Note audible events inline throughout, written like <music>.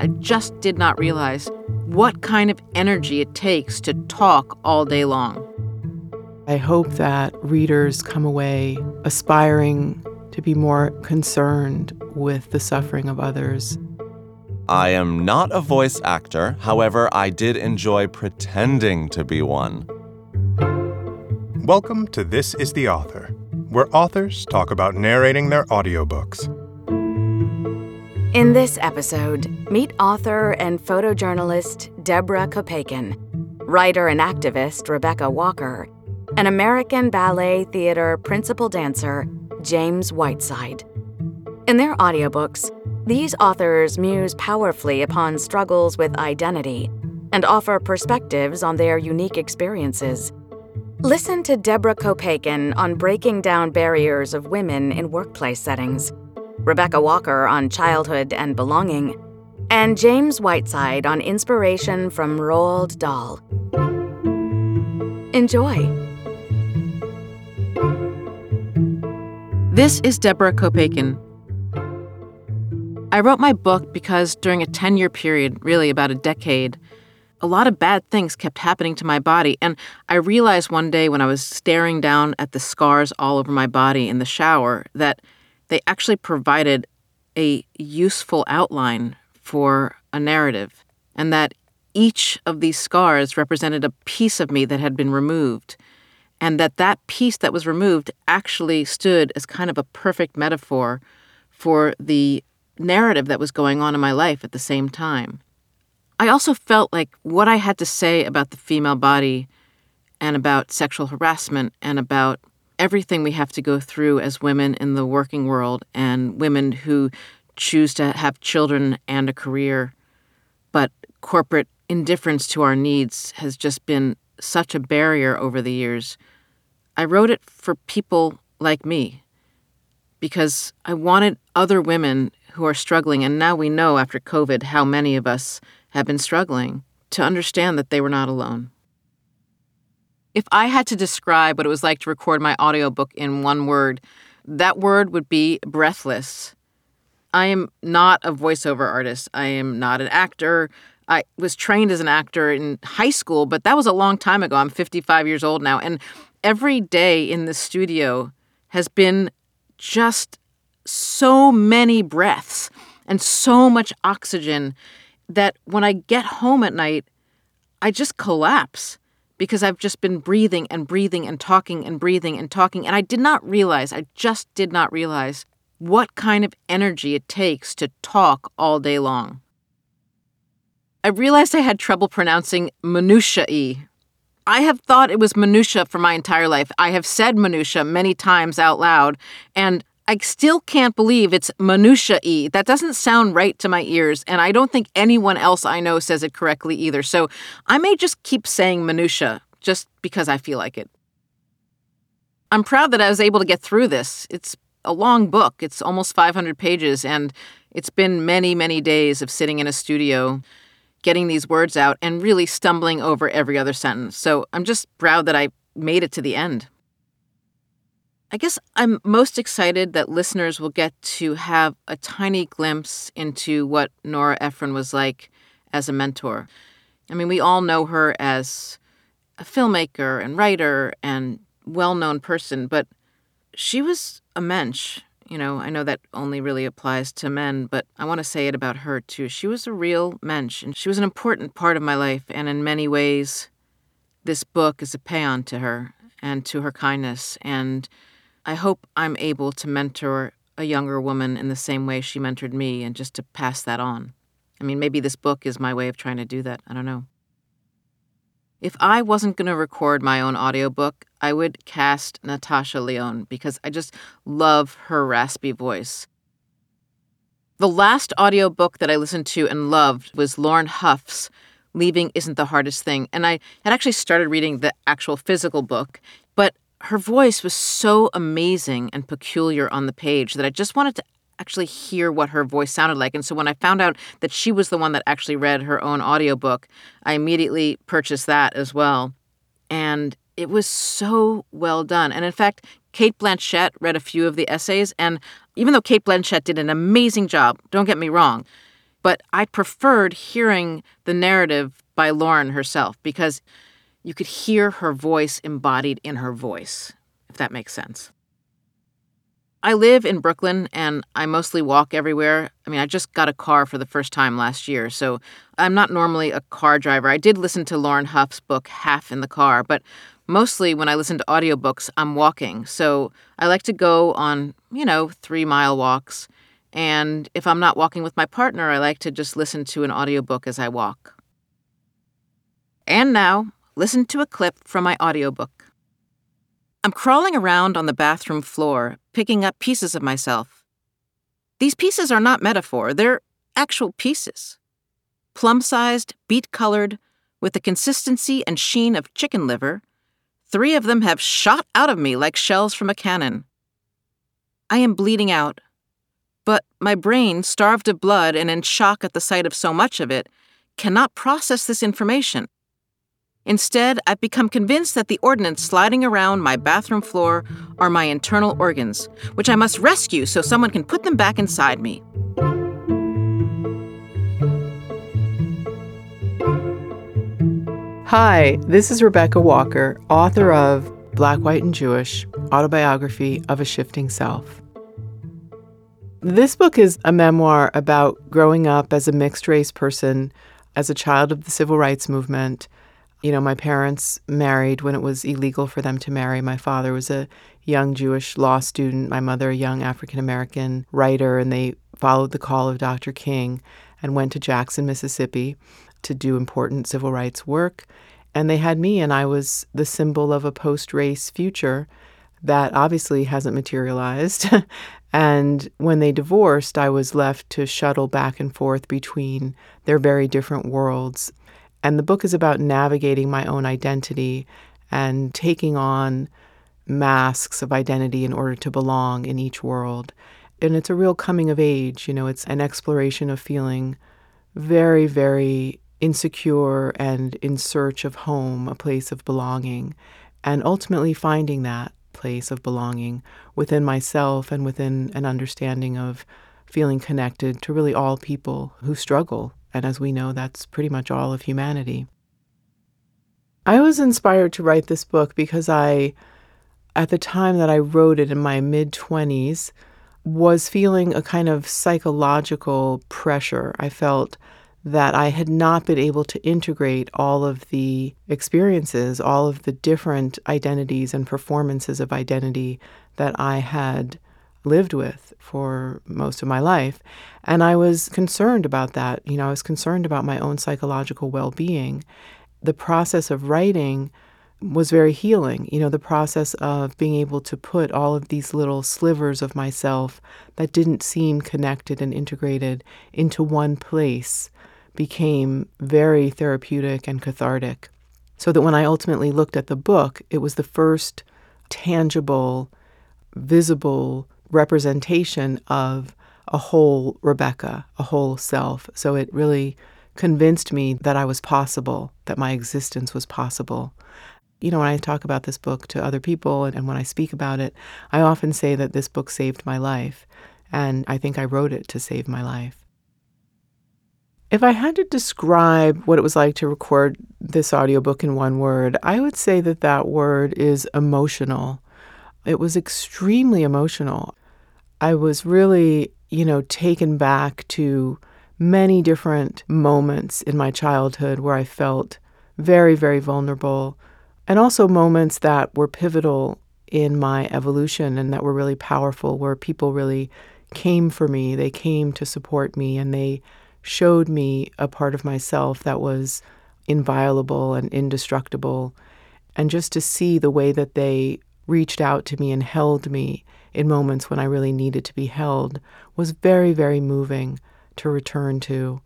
I just did not realize what kind of energy it takes to talk all day long. I hope that readers come away aspiring to be more concerned with the suffering of others. I am not a voice actor, however, I did enjoy pretending to be one. Welcome to This is the Author, where authors talk about narrating their audiobooks. In this episode, meet author and photojournalist Deborah Copaken, writer and activist Rebecca Walker, and American Ballet Theater principal dancer James Whiteside. In their audiobooks, these authors muse powerfully upon struggles with identity and offer perspectives on their unique experiences. Listen to Deborah Copaken on breaking down barriers of women in workplace settings, Rebecca Walker on childhood and belonging, and James Whiteside on inspiration from Roald Dahl. Enjoy. This is Deborah Copaken. I wrote my book because during a 10 year period, really about a decade, a lot of bad things kept happening to my body. And I realized one day when I was staring down at the scars all over my body in the shower that they actually provided a useful outline for a narrative, and that each of these scars represented a piece of me that had been removed, and that that piece that was removed actually stood as kind of a perfect metaphor for the narrative that was going on in my life at the same time. I also felt like what I had to say about the female body and about sexual harassment and about everything we have to go through as women in the working world and women who choose to have children and a career, but corporate indifference to our needs has just been such a barrier over the years. I wrote it for people like me because I wanted other women who are struggling, and now we know after COVID how many of us have been struggling, to understand that they were not alone. If I had to describe what it was like to record my audiobook in one word, that word would be breathless. I am not a voiceover artist. I am not an actor. I was trained as an actor in high school, but that was a long time ago. I'm 55 years old now. And every day in the studio has been just so many breaths and so much oxygen that when I get home at night, I just collapse because I've just been breathing and breathing and talking and breathing and talking. And I did not realize, I just did not realize what kind of energy it takes to talk all day long. I realized I had trouble pronouncing minutia e. I have thought it was minutia for my entire life. I have said minutia many times out loud, and I still can't believe it's minutia e. That doesn't sound right to my ears, and I don't think anyone else I know says it correctly either. So I may just keep saying minutia just because I feel like it. I'm proud that I was able to get through this. It's a long book, it's almost 500 pages, and it's been many, many days of sitting in a studio, getting these words out, and really stumbling over every other sentence. So I'm just proud that I made it to the end. I guess I'm most excited that listeners will get to have a tiny glimpse into what Nora Ephron was like as a mentor. I mean, we all know her as a filmmaker and writer and well known person, but she was a mensch. You know, I know that only really applies to men, but I want to say it about her too. She was a real mensch, and she was an important part of my life, and in many ways, this book is a paean to her and to her kindness and I hope I'm able to mentor a younger woman in the same way she mentored me and just to pass that on. I mean, maybe this book is my way of trying to do that. I don't know. If I wasn't going to record my own audiobook, I would cast Natasha Lyonne because I just love her raspy voice. The last audiobook that I listened to and loved was Lauren Hough's Leaving Isn't the Hardest Thing. And I had actually started reading the actual physical book, but her voice was so amazing and peculiar on the page that I just wanted to actually hear what her voice sounded like. And so when I found out that she was the one that actually read her own audiobook, I immediately purchased that as well. And it was so well done. And in fact, Cate Blanchett read a few of the essays. And even though Cate Blanchett did an amazing job, don't get me wrong, but I preferred hearing the narrative by Lauren herself because you could hear her voice embodied in her voice, if that makes sense. I live in Brooklyn and I mostly walk everywhere. I mean, I just got a car for the first time last year, so I'm not normally a car driver. I did listen to Lauren Hough's book Half in the Car, but mostly when I listen to audiobooks, I'm walking. So I like to go on, you know, three mile walks. And if I'm not walking with my partner, I like to just listen to an audiobook as I walk. And now, listen to a clip from my audiobook. I'm crawling around on the bathroom floor, picking up pieces of myself. These pieces are not metaphor, they're actual pieces. Plum sized, beet colored, with the consistency and sheen of chicken liver, three of them have shot out of me like shells from a cannon. I am bleeding out, but my brain, starved of blood and in shock at the sight of so much of it, cannot process this information. Instead, I've become convinced that the ordnance sliding around my bathroom floor are my internal organs, which I must rescue so someone can put them back inside me. Hi, this is Rebecca Walker, author of Black, White, and Jewish Autobiography of a Shifting Self. This book is a memoir about growing up as a mixed race person, as a child of the civil rights movement, you know, my parents married when it was illegal for them to marry. My father was a young Jewish law student, my mother, a young African American writer, and they followed the call of Dr. King and went to Jackson, Mississippi to do important civil rights work. And they had me, and I was the symbol of a post race future that obviously hasn't materialized. <laughs> and when they divorced, I was left to shuttle back and forth between their very different worlds. And the book is about navigating my own identity and taking on masks of identity in order to belong in each world. And it's a real coming of age, you know, it's an exploration of feeling very, very insecure and in search of home, a place of belonging, and ultimately finding that place of belonging within myself and within an understanding of feeling connected to really all people who struggle and as we know, that's pretty much all of humanity. I was inspired to write this book because I, at the time that I wrote it in my mid 20s, was feeling a kind of psychological pressure. I felt that I had not been able to integrate all of the experiences, all of the different identities and performances of identity that I had lived with for most of my life. And I was concerned about that. You know, I was concerned about my own psychological well being. The process of writing was very healing. You know, the process of being able to put all of these little slivers of myself that didn't seem connected and integrated into one place became very therapeutic and cathartic. So that when I ultimately looked at the book, it was the first tangible, visible representation of a whole Rebecca, a whole self. So it really convinced me that I was possible, that my existence was possible. You know, when I talk about this book to other people and, and when I speak about it, I often say that this book saved my life. And I think I wrote it to save my life. If I had to describe what it was like to record this audiobook in one word, I would say that that word is emotional. It was extremely emotional. I was really, you know, taken back to many different moments in my childhood where I felt very, very vulnerable, and also moments that were pivotal in my evolution and that were really powerful, where people really came for me. They came to support me and they showed me a part of myself that was inviolable and indestructible. And just to see the way that they reached out to me and held me in moments when I really needed to be held was very, very moving to return to.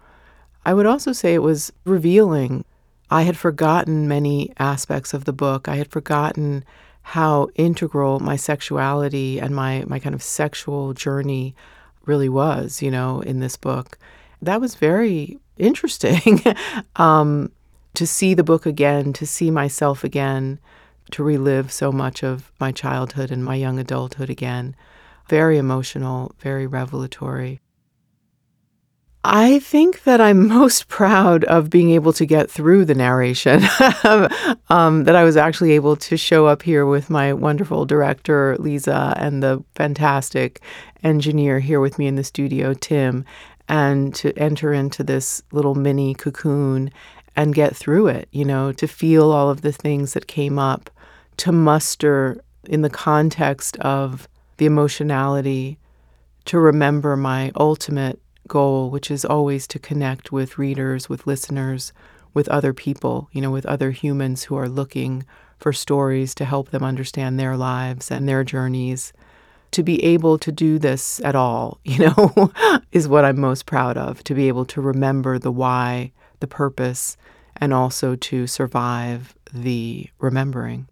I would also say it was revealing. I had forgotten many aspects of the book. I had forgotten how integral my sexuality and my, my kind of sexual journey really was, you know, in this book. That was very interesting <laughs> um, to see the book again, to see myself again, to relive so much of my childhood and my young adulthood again. Very emotional, very revelatory. I think that I'm <laughs> most proud of being able to get through the narration. <laughs> um, that I was actually able to show up here with my wonderful director, Lisa, and the fantastic engineer here with me in the studio, Tim, and to enter into this little mini cocoon and get through it, you know, to feel all of the things that came up, to muster in the context of the emotionality, to remember my ultimate goal, which is always to connect with readers, with listeners, with other people, you know, with other humans who are looking for stories to help them understand their lives and their journeys. To be able to do this at all, <laughs> you know, is what I'm most proud of. To be able to remember the why, the purpose, and also to survive the remembering.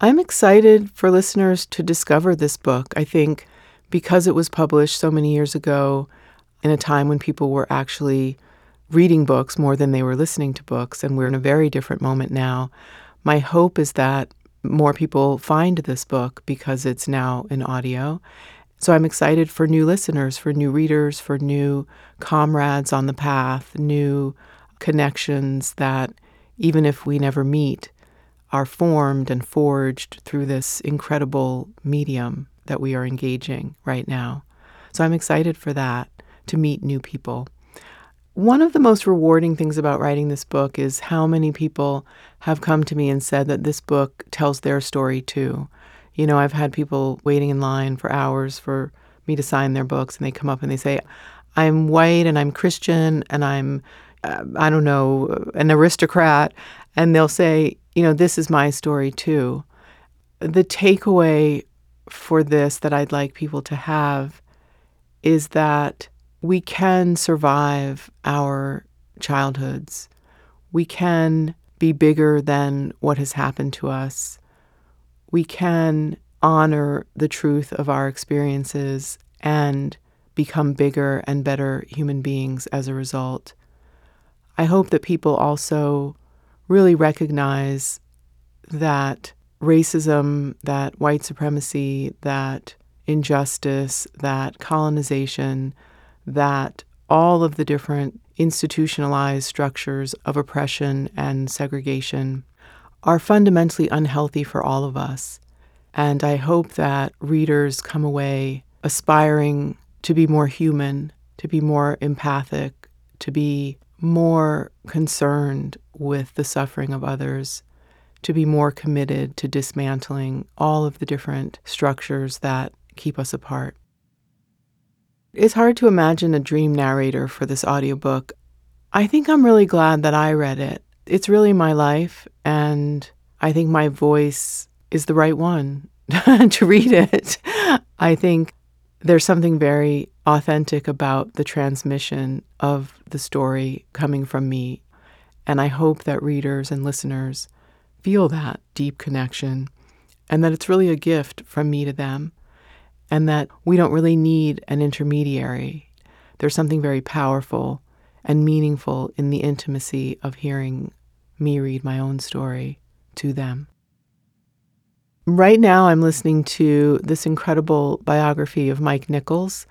I'm excited for listeners to discover this book. I think because it was published so many years ago in a time when people were actually reading books more than they were listening to books, and we're in a very different moment now, my hope is that more people find this book because it's now in audio. So I'm excited for new listeners, for new readers, for new comrades on the path, new connections that even if we never meet, are formed and forged through this incredible medium that we are engaging right now. So I'm excited for that, to meet new people. One of the most rewarding things about writing this book is how many people have come to me and said that this book tells their story too. You know, I've had people waiting in line for hours for me to sign their books, and they come up and they say, I'm white and I'm Christian and I'm, uh, I don't know, an aristocrat. And they'll say, you know, this is my story too. The takeaway for this that I'd like people to have is that we can survive our childhoods. We can be bigger than what has happened to us. We can honor the truth of our experiences and become bigger and better human beings as a result. I hope that people also really recognize that racism, that white supremacy, that injustice, that colonization, that all of the different institutionalized structures of oppression and segregation are fundamentally unhealthy for all of us. And I hope that readers come away aspiring to be more human, to be more empathic, to be more concerned with the suffering of others, to be more committed to dismantling all of the different structures that keep us apart. It's hard to imagine a dream narrator for this audiobook. I think I'm really glad that I read it. It's really my life, and I think my voice is the right one <laughs> to read it. I think there's something very authentic about the transmission of the story coming from me. And I hope that readers and listeners feel that deep connection and that it's really a gift from me to them and that we don't really need an intermediary. There's something very powerful and meaningful in the intimacy of hearing me read my own story to them. Right now, I'm listening to this incredible biography of Mike Nichols.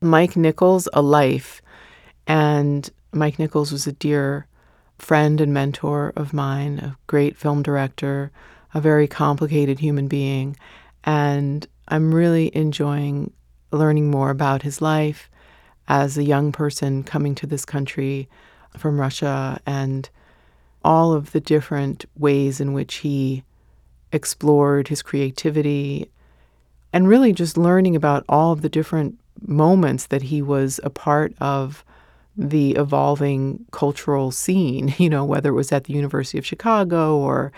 Mike Nichols, A Life. And Mike Nichols was a dear friend and mentor of mine, a great film director, a very complicated human being. And I'm really enjoying learning more about his life as a young person coming to this country from Russia and all of the different ways in which he explored his creativity and really just learning about all of the different moments that he was a part of the evolving cultural scene, <laughs> you know, whether it was at the University of Chicago or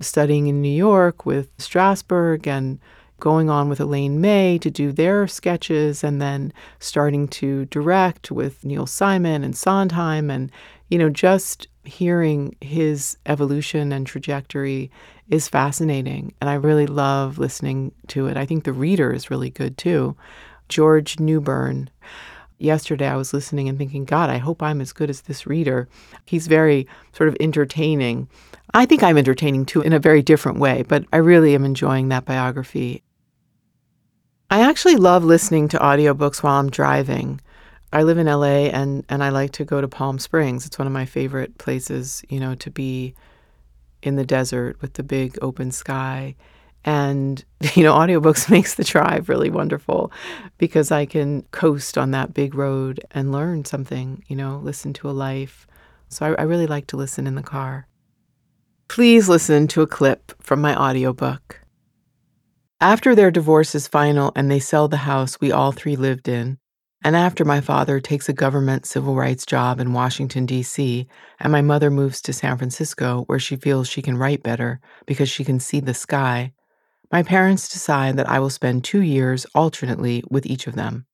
studying in New York with Strasberg and going on with Elaine May to do their sketches and then starting to direct with Neil Simon and Sondheim and you know just hearing his evolution and trajectory is fascinating and I really love listening to it. I think the reader is really good too. George Newbern yesterday I was listening and thinking, God, I hope I'm as good as this reader. He's very sort of entertaining. I think I'm entertaining too in a very different way, but I really am enjoying that biography. I actually love listening to audiobooks while I'm driving. I live in LA and and I like to go to Palm Springs. It's one of my favorite places, you know, to be in the desert with the big open sky. And <laughs> you know, audiobooks <laughs> makes the drive really wonderful because I can coast on that big road and learn something, you know, listen to a life. So I, I really like to listen in the car. Please listen to a clip from my audiobook. After their divorce is final and they sell the house we all three lived in, and after my father takes a government civil rights job in Washington, D.C., and my mother moves to San Francisco where she feels she can write better because she can see the sky, my parents decide that I will spend two years alternately with each of them.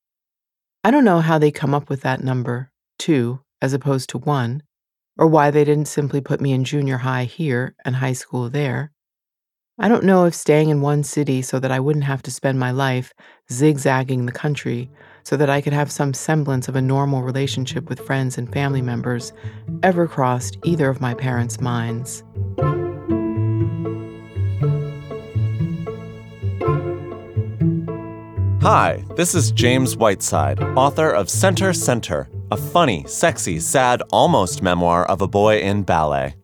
I don't know how they come up with that number, two, as opposed to one, or why they didn't simply put me in junior high here and high school there. I don't know if staying in one city so that I wouldn't have to spend my life zigzagging the country so that I could have some semblance of a normal relationship with friends and family members ever crossed either of my parents' minds. Hi, this is James Whiteside, author of Center Center, a funny, sexy, sad, almost memoir of a boy in ballet.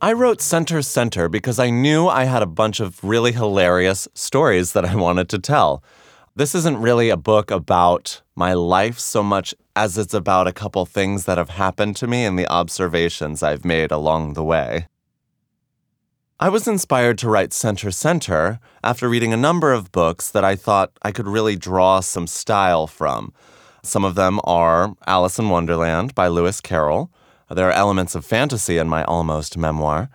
I wrote Center Center because I knew I had a bunch of really hilarious stories that I wanted to tell. This isn't really a book about my life so much as it's about a couple things that have happened to me and the observations I've made along the way. I was inspired to write Center Center after reading a number of books that I thought I could really draw some style from. Some of them are Alice in Wonderland by Lewis Carroll. There are elements of fantasy in my almost memoir.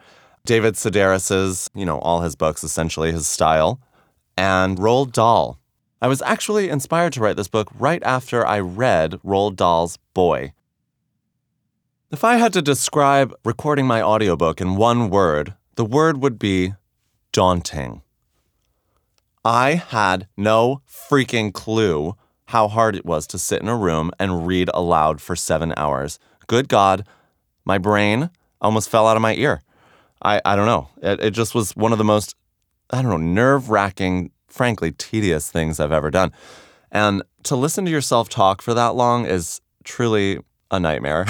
David Sedaris's, you know, all his books, essentially his style, and Roald Dahl. I was actually inspired to write this book right after I read Roald Dahl's Boy. If I had to describe recording my audiobook in one word, the word would be daunting. I had no freaking clue how hard it was to sit in a room and read aloud for seven hours. Good God, my brain almost fell out of my ear. I, I don't know. It, it just was one of the most, I don't know, nerve wracking, frankly, tedious things I've ever done. And to listen to yourself talk for that long is truly a nightmare.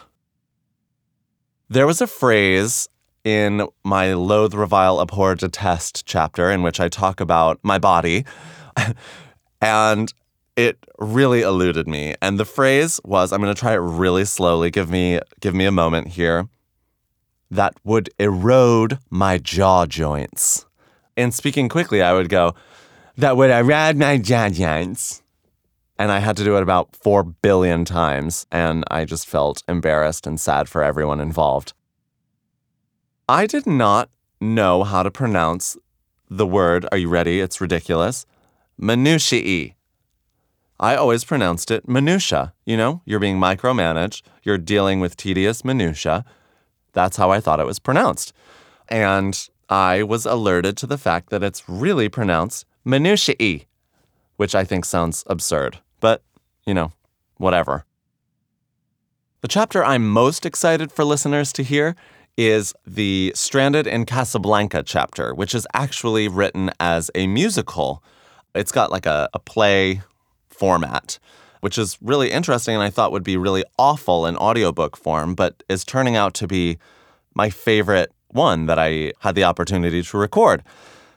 <laughs> there was a phrase in my Loathe, Revile, Abhor, Detest chapter in which I talk about my body. <laughs> and it really eluded me. And the phrase was, I'm to try it really slowly. Give me give me a moment here. That would erode my jaw joints. And speaking quickly, I would go, that would erode my jaw joints. And I had to do it about 4 billion times, and I just felt embarrassed and sad for everyone involved. I did not know how to pronounce the word, are you ready? It's ridiculous. Minutiae. I always pronounced it minutia. You know, you're being micromanaged, you're dealing with tedious minutia. That's how I thought it was pronounced. And I was alerted to the fact that it's really pronounced minutiae, which I think sounds absurd, but, you know, whatever. The chapter I'm most excited for listeners to hear is the Stranded in Casablanca chapter, which is actually written as a musical. It's got like a, a play format, which is really interesting and I thought would be really awful in audiobook form, but is turning out to be my favorite one that I had the opportunity to record.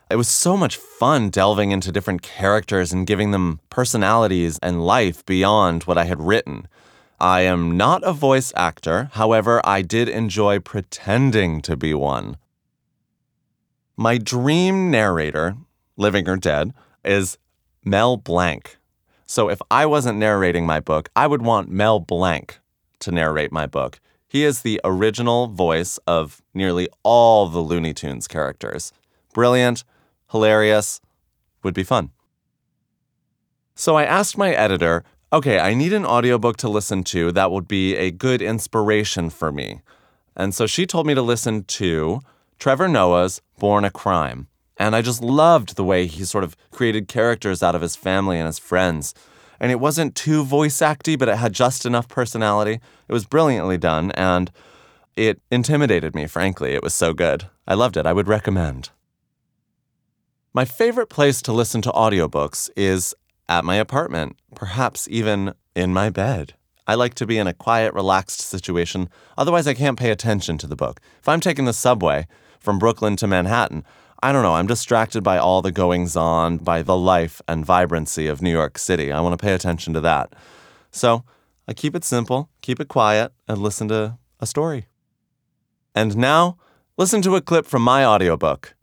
It was so much fun delving into different characters and giving them personalities and life beyond what I had written. I am not a voice actor, however, I did enjoy pretending to be one. My dream narrator, living or dead, is Mel Blanc. So if I wasn't narrating my book, I would want Mel Blanc to narrate my book. He is the original voice of nearly all the Looney Tunes characters. Brilliant, hilarious, would be fun. So I asked my editor, okay, I need an audiobook to listen to that would be a good inspiration for me. And so she told me to listen to Trevor Noah's Born a Crime. And I just loved the way he sort of created characters out of his family and his friends. And it wasn't too voice acty, but it had just enough personality. It was brilliantly done, and it intimidated me, frankly. It was so good. I loved it. I would recommend. My favorite place to listen to audiobooks is at my apartment, perhaps even in my bed. I like to be in a quiet, relaxed situation. Otherwise, I can't pay attention to the book. If I'm taking the subway from Brooklyn to Manhattan, I don't know, I'm distracted by all the goings on, by the life and vibrancy of New York City. I want to pay attention to that. So I keep it simple, keep it quiet, and listen to a story. And now, listen to a clip from my audiobook.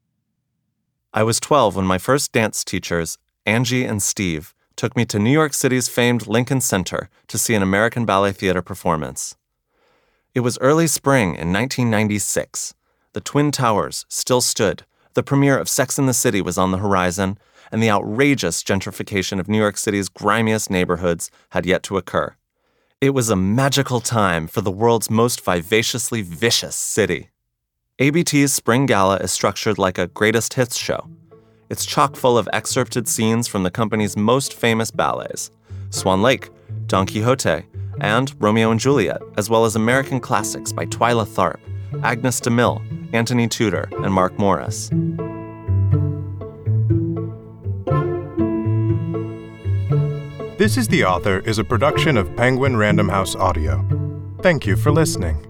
I was 12 when my first dance teachers, Angie and Steve, took me to New York City's famed Lincoln Center to see an American Ballet Theater performance. It was early spring in 1996. The Twin Towers still stood, the premiere of Sex and the City was on the horizon, and the outrageous gentrification of New York City's grimiest neighborhoods had yet to occur. It was a magical time for the world's most vivaciously vicious city. ABT's Spring Gala is structured like a greatest hits show. It's chock full of excerpted scenes from the company's most famous ballets Swan Lake, Don Quixote, and Romeo and Juliet, as well as American classics by Twyla Tharp, Agnes DeMille, Antony Tudor, and Mark Morris. This is the Author is a production of Penguin Random House Audio. Thank you for listening.